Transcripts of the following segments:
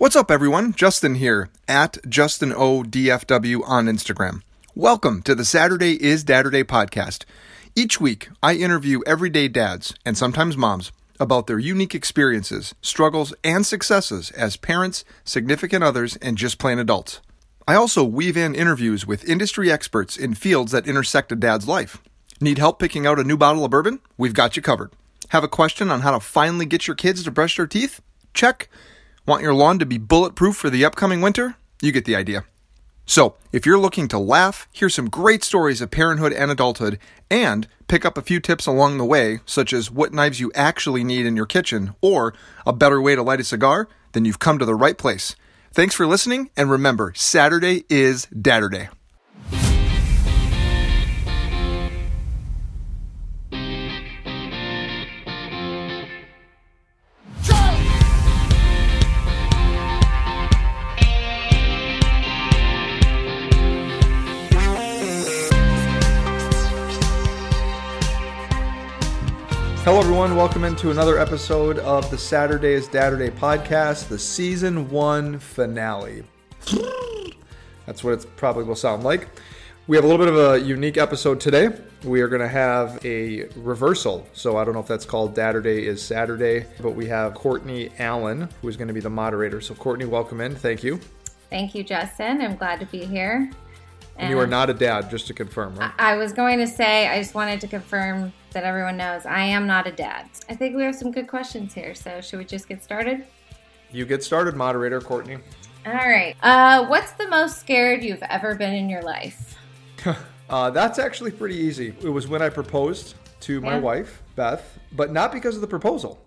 What's up, everyone? Justin here at Justin O on Instagram. Welcome to the Saturday is Dadderday podcast. Each week, I interview everyday dads and sometimes moms about their unique experiences, struggles, and successes as parents, significant others, and just plain adults. I also weave in interviews with industry experts in fields that intersect a dad's life. Need help picking out a new bottle of bourbon? We've got you covered. Have a question on how to finally get your kids to brush their teeth? Check. Want your lawn to be bulletproof for the upcoming winter? You get the idea. So, if you're looking to laugh, hear some great stories of parenthood and adulthood, and pick up a few tips along the way, such as what knives you actually need in your kitchen or a better way to light a cigar, then you've come to the right place. Thanks for listening, and remember, Saturday is Dadderday. Hello, everyone. Welcome into another episode of the Saturday is Dadderday podcast, the season one finale. That's what it probably will sound like. We have a little bit of a unique episode today. We are going to have a reversal. So I don't know if that's called Dadderday is Saturday, but we have Courtney Allen, who is going to be the moderator. So, Courtney, welcome in. Thank you. Thank you, Justin. I'm glad to be here. And you are not a dad, just to confirm, right? I was going to say, I just wanted to confirm that everyone knows I am not a dad. I think we have some good questions here. So, should we just get started? You get started, moderator Courtney. All right. Uh, what's the most scared you've ever been in your life? uh, that's actually pretty easy. It was when I proposed to my yeah. wife, Beth, but not because of the proposal.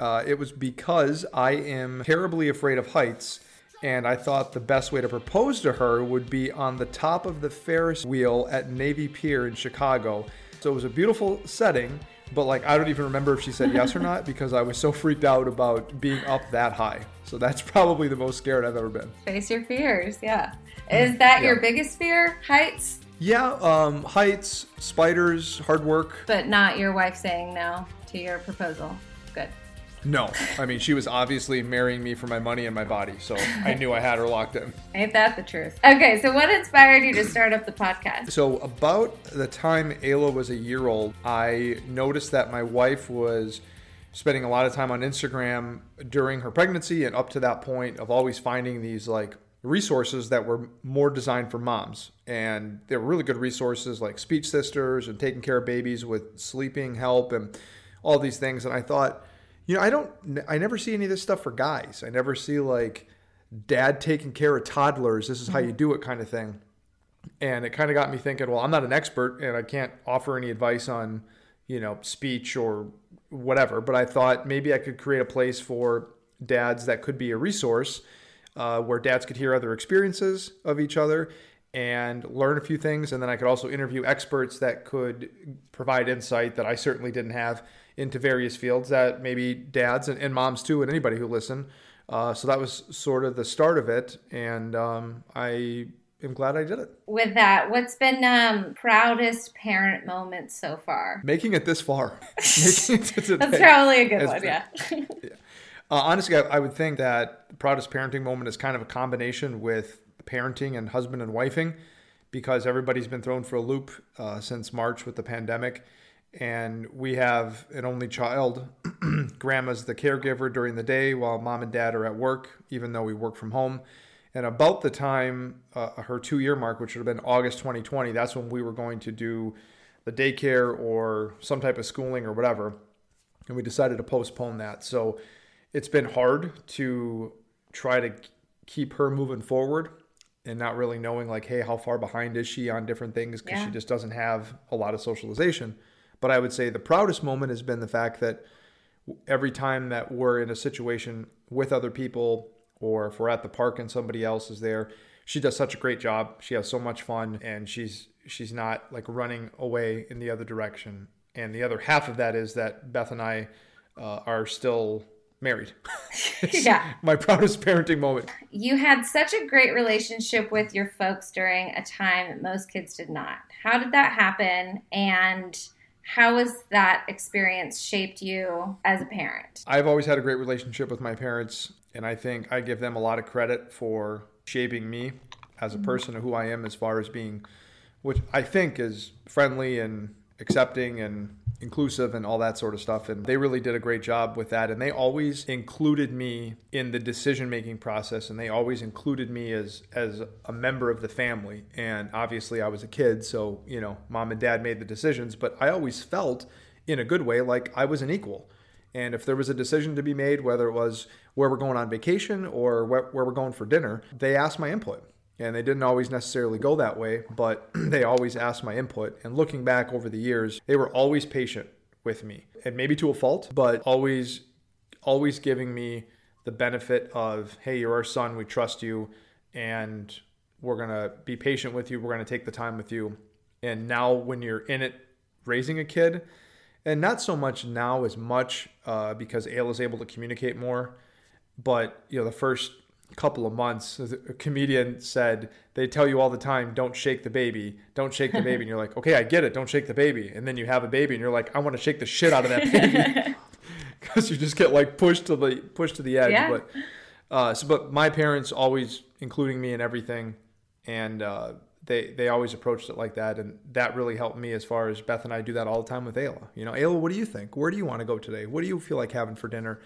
Uh, it was because I am terribly afraid of heights and I thought the best way to propose to her would be on the top of the Ferris wheel at Navy Pier in Chicago. So it was a beautiful setting, but like I don't even remember if she said yes or not because I was so freaked out about being up that high. So that's probably the most scared I've ever been. Face your fears, yeah. Is that yeah. your biggest fear? Heights? Yeah, um, heights, spiders, hard work. But not your wife saying no to your proposal. Good. No, I mean she was obviously marrying me for my money and my body, so I knew I had her locked in. Ain't that the truth? Okay, so what inspired you to start up the podcast? So about the time Ayla was a year old, I noticed that my wife was spending a lot of time on Instagram during her pregnancy and up to that point of always finding these like resources that were more designed for moms. And they were really good resources like Speech Sisters and taking care of babies with sleeping help and all these things. And I thought, you know, I don't, I never see any of this stuff for guys. I never see like dad taking care of toddlers. This is how you do it kind of thing. And it kind of got me thinking, well, I'm not an expert and I can't offer any advice on, you know, speech or whatever. But I thought maybe I could create a place for dads that could be a resource uh, where dads could hear other experiences of each other and learn a few things. And then I could also interview experts that could provide insight that I certainly didn't have into various fields that maybe dads and, and moms too, and anybody who listen. Uh, so that was sort of the start of it, and um, I am glad I did it. With that, what's been um, proudest parent moment so far? Making it this far. Making it to That's probably a good one. Yeah. yeah. Uh, honestly, I, I, would think that the proudest parenting moment is kind of a combination with parenting and husband and wifing, because everybody's been thrown for a loop uh, since March with the pandemic and we have an only child. Grandma's the caregiver during the day while mom and dad are at work, even though we work from home. And about the time, uh, her two year mark, which would have been August 2020, that's when we were going to do the daycare or some type of schooling or whatever. And we decided to postpone that. So it's been hard to try to keep her moving forward and not really knowing, like, hey, how far behind is she on different things because yeah. she just doesn't have a lot of socialization. But I would say the proudest moment has been the fact that every time that we're in a situation with other people or if we're at the park and somebody else is there, she does such a great job. She has so much fun and she's she's not like running away in the other direction. And the other half of that is that Beth and I uh, are still married. yeah. My proudest parenting moment. You had such a great relationship with your folks during a time most kids did not. How did that happen? And How has that experience shaped you as a parent? I've always had a great relationship with my parents, and I think I give them a lot of credit for shaping me as a mm-hmm. person and who I am as far as being, which I think is friendly and accepting and inclusive and all that sort of stuff. And they really did a great job with that. And they always included me in the decision making process and they always included me as as a member of the family. And obviously I was a kid, so you know, mom and dad made the decisions, but I always felt in a good way like I was an equal. And if there was a decision to be made, whether it was where we're going on vacation or where, where we're going for dinner, they asked my input and they didn't always necessarily go that way, but they always asked my input. And looking back over the years, they were always patient with me, and maybe to a fault, but always, always giving me the benefit of, hey, you're our son, we trust you, and we're gonna be patient with you. We're gonna take the time with you. And now, when you're in it, raising a kid, and not so much now as much uh, because is able to communicate more, but you know, the first couple of months, a comedian said they tell you all the time, "Don't shake the baby, don't shake the baby," and you're like, "Okay, I get it, don't shake the baby," and then you have a baby, and you're like, "I want to shake the shit out of that baby," because you just get like pushed to the pushed to the edge. Yeah. But uh, so, but my parents always including me in everything, and uh, they they always approached it like that, and that really helped me as far as Beth and I do that all the time with Ayla. You know, Ayla, what do you think? Where do you want to go today? What do you feel like having for dinner?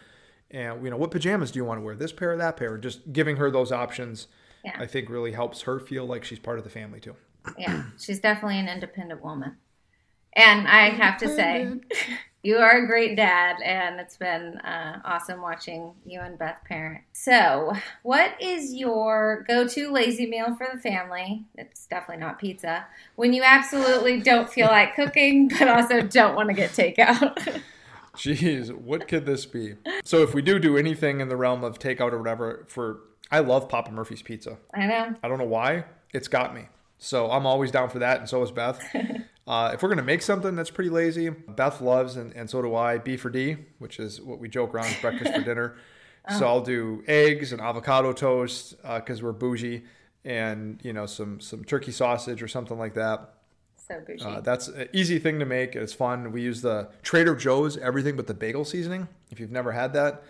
And you know what pajamas do you want to wear? This pair or that pair? Just giving her those options yeah. i think really helps her feel like she's part of the family too. Yeah. She's definitely an independent woman. And i have to say you are a great dad and it's been uh, awesome watching you and beth parent. So what is your go-to lazy meal for the family? It's definitely not pizza. When you absolutely don't feel like cooking but also don't want to get takeout Jeez, what could this be? So if we do do anything in the realm of takeout or whatever, for I love Papa Murphy's pizza. I know. I don't know why. It's got me. So I'm always down for that, and so is Beth. uh, if we're gonna make something that's pretty lazy, Beth loves, and, and so do I, B for D, which is what we joke around breakfast for dinner. Oh. So I'll do eggs and avocado toast because uh, we're bougie, and you know some some turkey sausage or something like that. So bougie. Uh, that's an easy thing to make. It's fun. We use the Trader Joe's everything but the bagel seasoning. If you've never had that,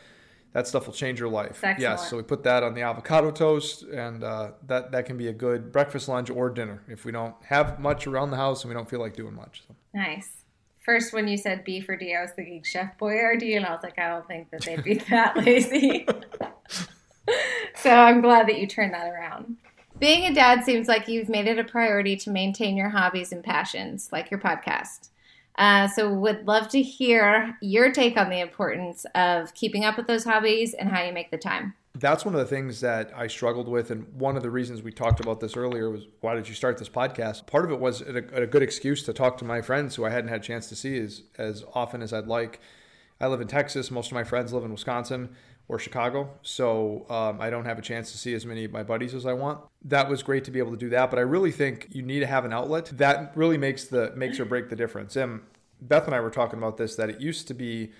that stuff will change your life. Yes, so we put that on the avocado toast, and uh, that that can be a good breakfast, lunch, or dinner if we don't have much around the house and we don't feel like doing much. So. Nice. First, when you said beef or D, I was thinking Chef Boyardee, and I was like, I don't think that they'd be that lazy. so I'm glad that you turned that around. Being a dad seems like you've made it a priority to maintain your hobbies and passions, like your podcast. Uh, so, would love to hear your take on the importance of keeping up with those hobbies and how you make the time. That's one of the things that I struggled with, and one of the reasons we talked about this earlier was why did you start this podcast? Part of it was a, a good excuse to talk to my friends who I hadn't had a chance to see as as often as I'd like. I live in Texas. Most of my friends live in Wisconsin or Chicago. So um, I don't have a chance to see as many of my buddies as I want. That was great to be able to do that, but I really think you need to have an outlet that really makes the makes or break the difference. And Beth and I were talking about this that it used to be,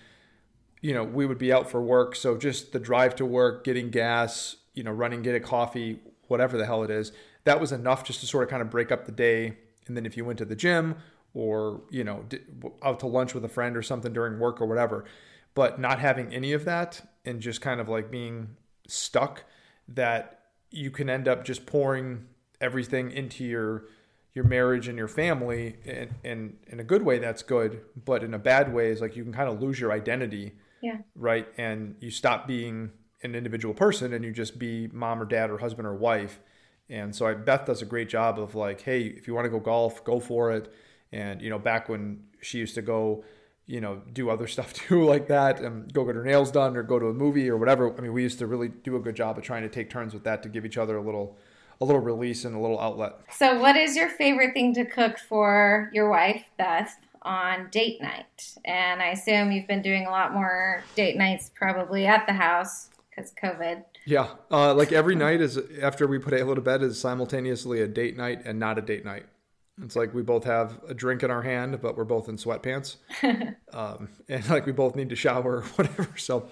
you know, we would be out for work, so just the drive to work, getting gas, you know, running, get a coffee, whatever the hell it is, that was enough just to sort of kind of break up the day. And then if you went to the gym or you know out to lunch with a friend or something during work or whatever but not having any of that and just kind of like being stuck that you can end up just pouring everything into your your marriage and your family and, and in a good way that's good but in a bad way is like you can kind of lose your identity yeah. right? And you stop being an individual person and you just be mom or dad or husband or wife. And so I, beth does a great job of like hey if you want to go golf go for it. And you know back when she used to go you know, do other stuff too like that and go get her nails done or go to a movie or whatever. I mean, we used to really do a good job of trying to take turns with that to give each other a little a little release and a little outlet. So, what is your favorite thing to cook for your wife, Beth, on date night? And I assume you've been doing a lot more date nights probably at the house because COVID. Yeah, uh, like every night is after we put Ayla to bed is simultaneously a date night and not a date night. It's like we both have a drink in our hand, but we're both in sweatpants, um, and like we both need to shower or whatever. So,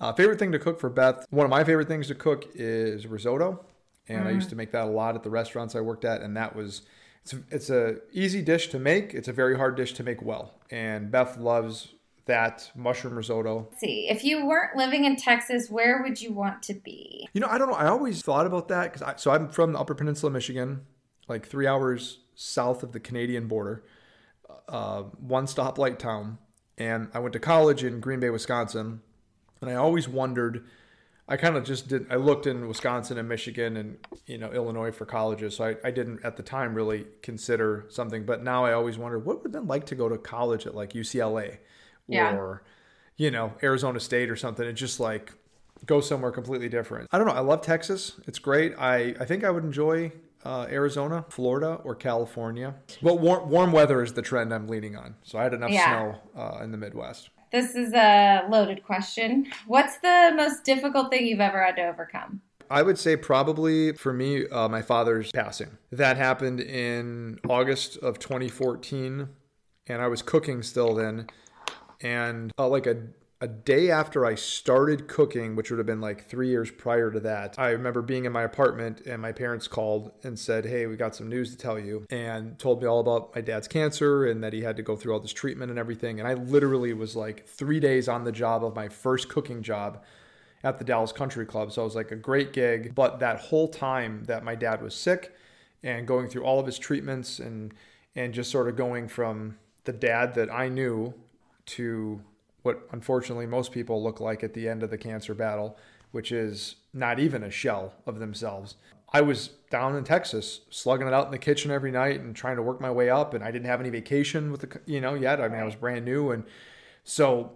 uh, favorite thing to cook for Beth. One of my favorite things to cook is risotto, and mm. I used mm. to make that a lot at the restaurants I worked at, and that was it's it's a easy dish to make. It's a very hard dish to make well. And Beth loves that mushroom risotto. Let's see, if you weren't living in Texas, where would you want to be? You know, I don't know. I always thought about that because so I'm from the Upper Peninsula, Michigan, like three hours south of the Canadian border, uh, one stoplight town, and I went to college in Green Bay, Wisconsin, and I always wondered. I kind of just did. I looked in Wisconsin and Michigan and you know Illinois for colleges, so I, I didn't at the time really consider something. But now I always wonder what would it been like to go to college at like UCLA Yeah. or you know Arizona State or something, and just like go somewhere completely different. I don't know. I love Texas. It's great. I I think I would enjoy uh, Arizona, Florida, or California. But warm warm weather is the trend I'm leaning on. So I had enough Yeah. snow uh, in the Midwest. This is a loaded question. What's the most difficult thing you've ever had to overcome? I would say probably for me, uh, my father's passing. That happened in August of 2014, and I was cooking still then. And uh, like a, a day after I started cooking, which would have been like three years prior to that, I remember being in my apartment and my parents called and said, Hey, we got some news to tell you, and told me all about my dad's cancer and that he had to go through all this treatment and everything. And I literally was like three days on the job of my first cooking job at the Dallas Country Club. So it was like a great gig. But that whole time that my dad was sick and going through all of his treatments and and just sort of going from the dad that I knew to what unfortunately most people look like at the end of the cancer battle, which is not even a shell of themselves. I was down in Texas, slugging it out in the kitchen every night and trying to work my way up, and I didn't have any vacation with the you know yet. I mean, I was brand new, and so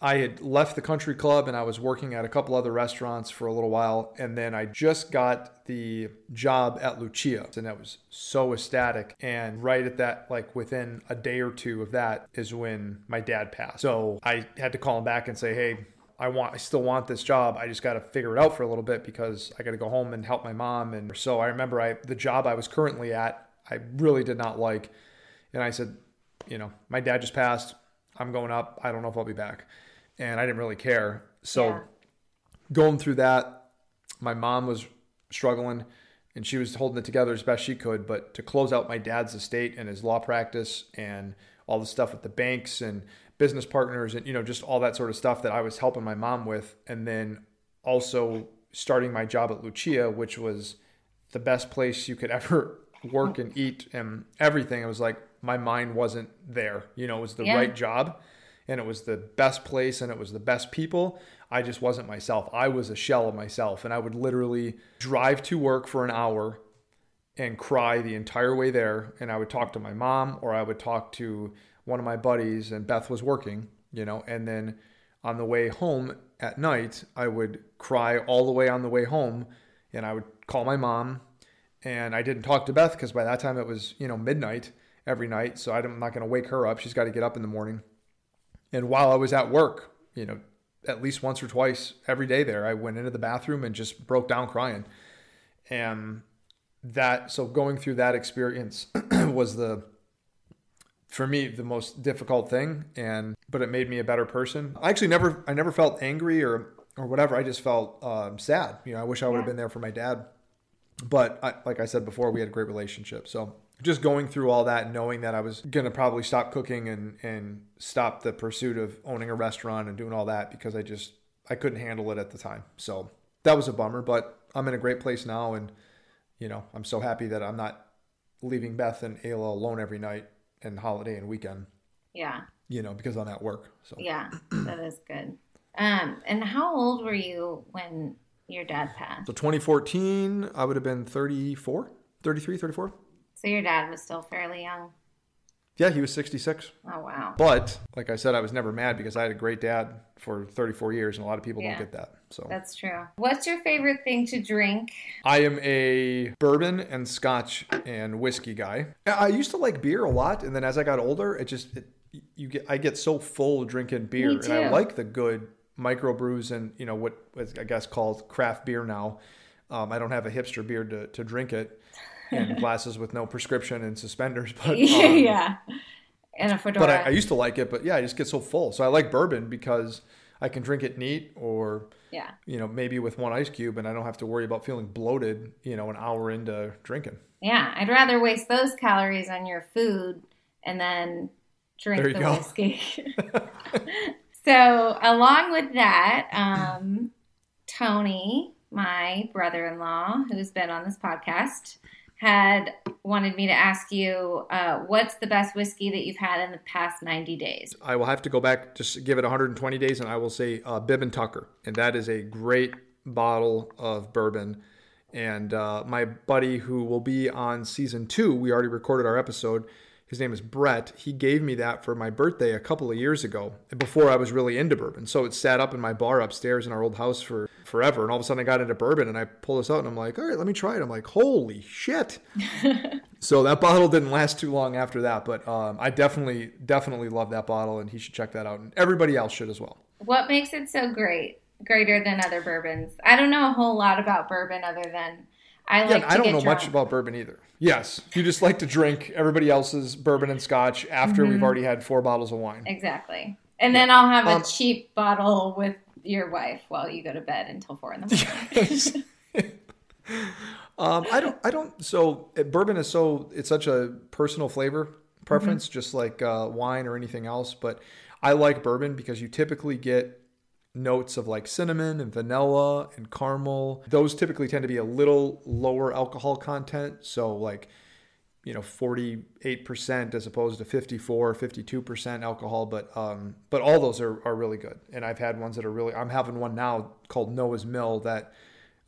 I had left the country club and I was working at a couple other restaurants for a little while. And then I just got the job at Lucia. And that was so ecstatic. And right at that, like within a day or two of that, is when my dad passed. So I had to call him back and say, hey, I want I still want this job. I just got to figure it out for a little bit because I got to go home and help my mom and so I remember I the job I was currently at, I really did not like. And I said, you know, my dad just passed. I'm going up. I don't know if I'll be back. And I didn't really care. So Yeah. going through that, my mom was struggling and she was holding it together as best she could. But to close out my dad's estate and his law practice and all the stuff with the banks and business partners and, you know, just all that sort of stuff that I was helping my mom with. And then also starting my job at Lucia, which was the best place you could ever work and eat and everything. It was like my mind wasn't there. You know, it was the Yeah. right job and it was the best place and it was the best people. I just wasn't myself. I was a shell of myself and I would literally drive to work for an hour and cry the entire way there and I would talk to my mom or I would talk to one of my buddies and Beth was working, you know, and then on the way home at night, I would cry all the way on the way home and I would call my mom and I didn't talk to Beth because by that time it was, you know, midnight every night, so I'm not going to wake her up. She's got to get up in the morning. And while I was at work, you know, at least once or twice every day there, I went into the bathroom and just broke down crying. And that, so going through that experience was the, for me, the most difficult thing. And, but it made me a better person. I actually never, I never felt angry or, or whatever. I just felt um, sad. You know, I wish I would have been there for my dad. But I, like I said before, we had a great relationship. So just going through all that, knowing that I was gonna probably stop cooking and and stop the pursuit of owning a restaurant and doing all that because I just I couldn't handle it at the time. So that was a bummer. But I'm in a great place now, and you know I'm so happy that I'm not leaving Beth and Ayla alone every night and holiday and weekend. Yeah. You know because I'm at work. So Yeah. that is good. Um, and how old were you when your dad passed? so 2014, I would have been 34, 33, 34. So your dad was still fairly young. Yeah, he was 66. Oh wow. But like I said, I was never mad because I had a great dad for 34 years, and a lot of people Yeah. don't get that. So That's true. What's your favorite thing to drink? I am a bourbon and scotch and whiskey guy. I used to like beer a lot, and then as I got older, it just it, you get I get so full drinking beer, and I like the good microbrews and you know what I guess called craft beer now. Um, I don't have a hipster beard to, to drink it in glasses with no prescription and suspenders, but um, yeah. And a fedora. but I, I used to like it, but yeah, I just get so full. So I like bourbon because I can drink it neat or Yeah. you know maybe with one ice cube and I don't have to worry about feeling bloated you know an hour into drinking. Yeah. I'd rather waste those calories on your food and then drink There you the go. whiskey. so, along with that, um, Tony, my brother in law, who's been on this podcast, had wanted me to ask you uh, what's the best whiskey that you've had in the past 90 days? I will have to go back just give it 120 days and I will say uh, Bib and Tucker and that is a great bottle of bourbon. And uh, my buddy who will be on season two, we already recorded our episode. His name is Brett. He gave me that for my birthday a couple of years ago, before I was really into bourbon. So it sat up in my bar upstairs in our old house for forever. And all of a sudden I got into bourbon and I pull this out and I'm like, all right, let me try it. I'm like, holy shit. so that bottle didn't last too long after that. But um, I definitely, definitely love that bottle and he should check that out. And everybody else should as well. What makes it so great, greater than other bourbons? I don't know a whole lot about bourbon other than I Yeah, like to I don't know drunk. much about bourbon either. Yes, you just like to drink everybody else's bourbon and scotch after we've already had four bottles of wine. Exactly. And then I'll have Um, a cheap bottle with your wife while you go to bed until four in the morning. um, I don't. I don't. So uh, bourbon is so it's such a personal flavor preference, just like uh, wine or anything else. But I like bourbon because you typically get notes of like cinnamon and vanilla and caramel. Those typically tend to be a little lower alcohol content. So like you know 48% as opposed to 54 52% alcohol but um but all those are, are really good. And i've had ones that are really i'm having one now called noah's mill that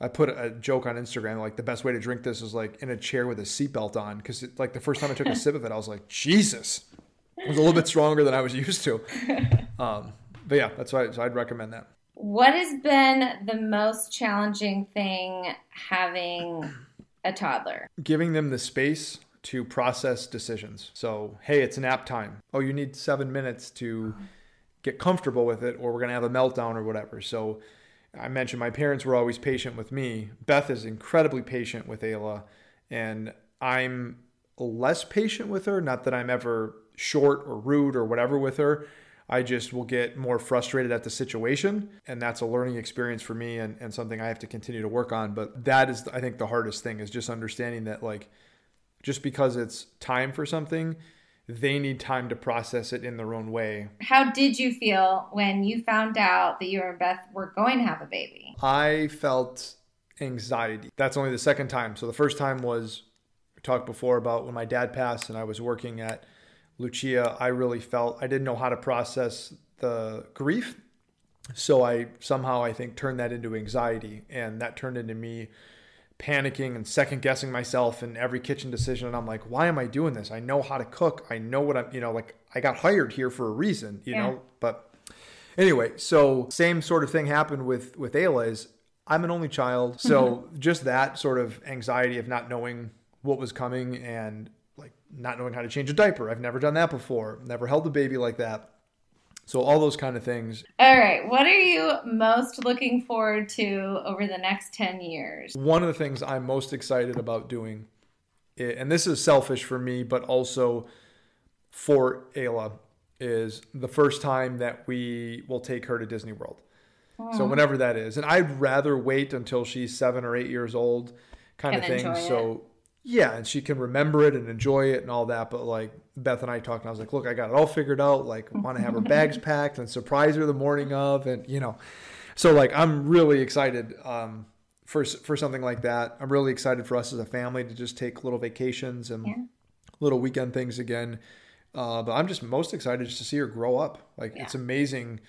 i put a joke on instagram like the best way to drink this is like in a chair with a seatbelt on. Because like the first time i took a sip of it i was like jesus. It was a little bit stronger than i was used to. Um but yeah that's why so i'd recommend that. What has been the most challenging thing having a toddler? giving them the space to process decisions. So, hey, it's nap time. Oh, you need seven minutes to get comfortable with it, or we're going to have a meltdown or whatever. So, I mentioned my parents were always patient with me. Beth is incredibly patient with Ayla, and I'm less patient with her. Not that I'm ever short or rude or whatever with her. I just will get more frustrated at the situation. And that's a learning experience for me and, and something I have to continue to work on. But that is, I think, the hardest thing is just understanding that, like, just because it's time for something, they need time to process it in their own way. How did you feel when you found out that you and Beth were going to have a baby? I felt anxiety. That's only the second time. So the first time was we talked before about when my dad passed and I was working at Lucia. I really felt I didn't know how to process the grief. So I somehow I think turned that into anxiety and that turned into me panicking and second guessing myself in every kitchen decision and I'm like why am I doing this? I know how to cook. I know what I'm, you know, like I got hired here for a reason, you Yeah. know, but anyway, so same sort of thing happened with with Ayla is I'm an only child, so mm-hmm. just that sort of anxiety of not knowing what was coming and like not knowing how to change a diaper. I've never done that before. Never held a baby like that. So all those kind of things. All right. What are you most looking forward to over the next 10 years? One of the things I'm most excited about doing, and this is selfish for me, but also for Ayla, is the first time that we will take her to Disney World. So whenever that is, and I'd rather wait until she's seven or eight years old, kind Can of thing. it. Yeah, and she can remember it and enjoy it and all that. But like Beth and I talked, and I was like, look, I got it all figured out. Like, want to have her bags packed and surprise her the morning of, and you know, so like I'm really excited um, for for something like that. I'm really excited for us as a family to just take little vacations and Yeah. little weekend things again. Uh, but I'm just most excited just to see her grow up. Like it's amazing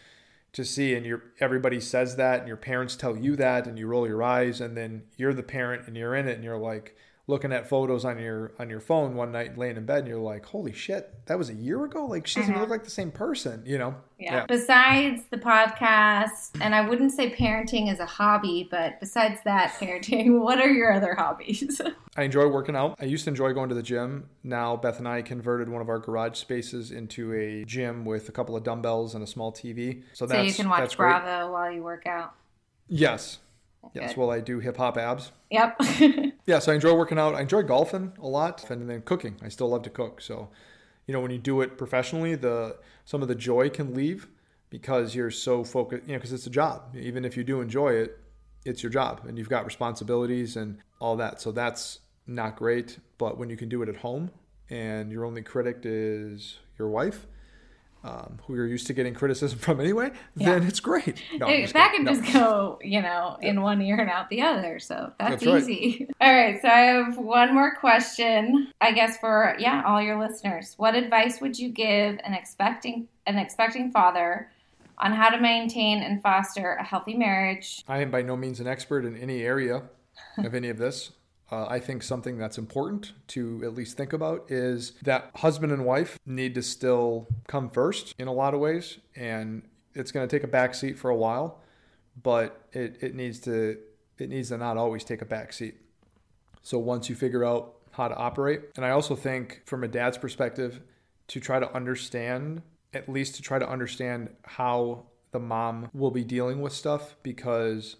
to see, and your everybody says that, and your parents tell you that, and you roll your eyes, and then you're the parent, and you're in it, and you're like looking at photos on your on your phone one night, laying in bed, and you're like, "Holy shit, that was a year ago! Like she doesn't even look uh-huh. like the same person," you know? Yeah. Besides the podcast, and I wouldn't say parenting is a hobby, but besides that, parenting, what are your other hobbies? I enjoy working out. I used to enjoy going to the gym. Now Beth and I converted one of our garage spaces into a gym with a couple of dumbbells and a small TV. So so that's you can watch that's great. Bravo while you work out. Yes. Yes, well I do hip hop abs. Yep. Yeah, so I enjoy working out. I enjoy golfing a lot and then cooking. I still love to cook. So, you know, when you do it professionally, the some of the joy can leave, because you're so focused, you know, because it's a job. Even if you do enjoy it, it's your job and you've got responsibilities and all that. So that's not great. But when you can do it at home and your only critic is your wife, um, who you're used to getting criticism from anyway, yeah. then it's great. No, that can no. just go, you know, in yeah. one ear and out the other. So that's, that's easy. Right. All right. So I have one more question, I guess, for yeah, all your listeners. What advice would you give an expecting an expecting father on how to maintain and foster a healthy marriage? I am by no means an expert in any area of any of this. Uh, I think something that's important to at least think about is that husband and wife need to still come first in a lot of ways, and it's going to take a back seat for a while, but it, it needs to it needs to not always take a back seat. So once you figure out how to operate, and I also think from a dad's perspective, to try to understand at least to try to understand how the mom will be dealing with stuff because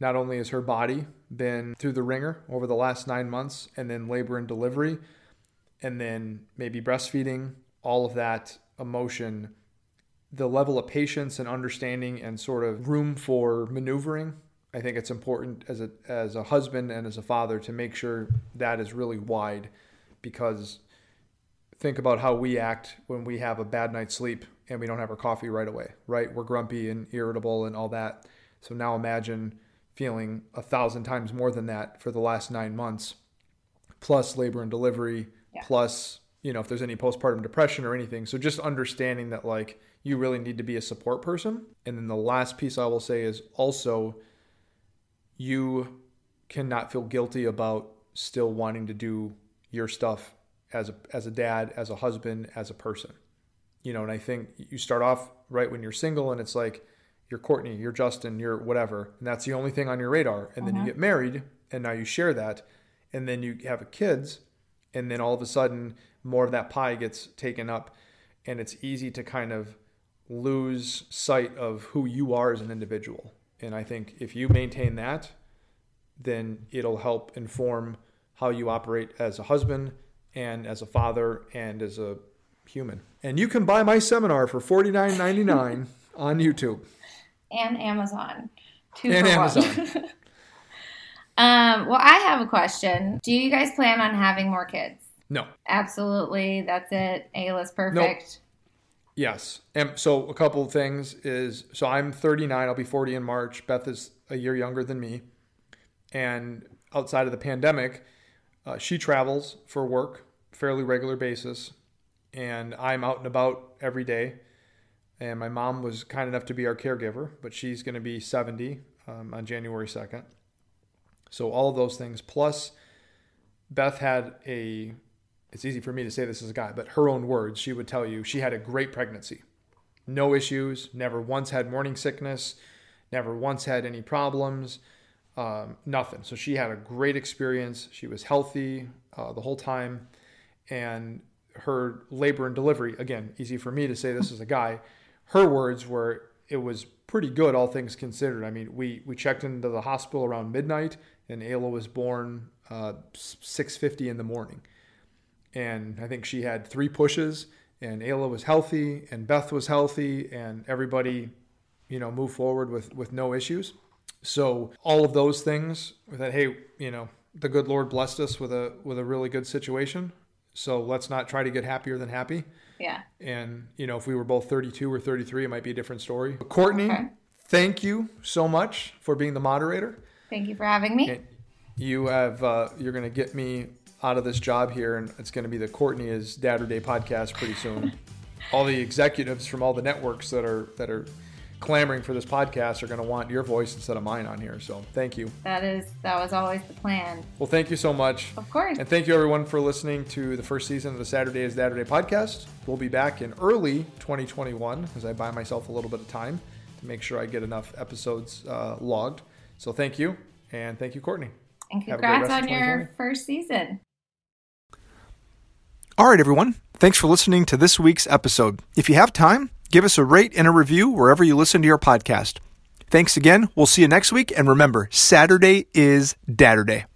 not only is her body been through the ringer over the last nine months, and then labor and delivery, and then maybe breastfeeding, all of that emotion, the level of patience and understanding and sort of room for maneuvering. I think it's important as a as a husband and as a father to make sure that is really wide because think about how we act when we have a bad night's sleep and we don't have our coffee right away, right? We're grumpy and irritable and all that. So now imagine feeling a thousand times more than that for the last nine months, plus labor and delivery, yeah. plus, you know, if there's any postpartum depression or anything. So just understanding that, like, you really need to be a support person. And then the last piece I will say is also you cannot feel guilty about still wanting to do your stuff as a as a dad, as a husband, as a person. You know, and I think you start off right when you're single and it's like you're Courtney, you're Justin, you're whatever, and that's the only thing on your radar. And then you uh-huh. get married, and now you share that, and then you have kids, and then all of a sudden more of that pie gets taken up, and it's easy to kind of lose sight of who you are as an individual. And I think if you maintain that, then it'll help inform how you operate as a husband and as a father and as a human. And you can buy my seminar for $49.99 on YouTube and Amazon. Two and Amazon. um, well, I have a question. Do you guys plan on having more kids? No. Absolutely. That's it. Ayla's perfect. Nope. Yes. And so a couple of things is so I'm 39, I'll be 40 in March. Beth is a year younger than me. And outside of the pandemic, uh, she travels for work fairly regular basis and I'm out and about every day and my mom was kind enough to be our caregiver, but she's going to be 70 um, on January 2nd. So all of those things, plus Beth had a, it's easy for me to say this as a guy, but her own words, she would tell you she had a great pregnancy. No issues, never once had morning sickness, never once had any problems, um, nothing. So she had a great experience. She was healthy uh, the whole time. And her labor and delivery, again, easy for me to say this as a guy, her words were it was pretty good all things considered. I mean, we we checked into the hospital around midnight, and Ayla was born uh, 6:50 in the morning, and I think she had three pushes, and Ayla was healthy, and Beth was healthy, and everybody, you know, moved forward with with no issues. So all of those things that hey, you know, the good Lord blessed us with a with a really good situation. So let's not try to get happier than happy. Yeah. And, you know, if we were both 32 or 33, it might be a different story. But Courtney, okay. thank you so much for being the moderator. Thank you for having me. And you have, uh, you're going to get me out of this job here, and it's going to be the Courtney is Dadderday podcast pretty soon. all the executives from all the networks that are that are clamoring for this podcast are going to want your voice instead of mine on here. So thank you. That is that was always the plan. Well, thank you so much. Of course. And thank you everyone for listening to the first season of the Saturday is Dadderday podcast. We'll be back in early 2021 as I buy myself a little bit of time to make sure I get enough episodes uh, logged. So thank you, and thank you, Courtney. And congrats on your first season. All right, everyone. Thanks for listening to this week's episode. If you have time Give us a rate and a review wherever you listen to your podcast. Thanks again. We'll see you next week. And remember, Saturday is Dadderday.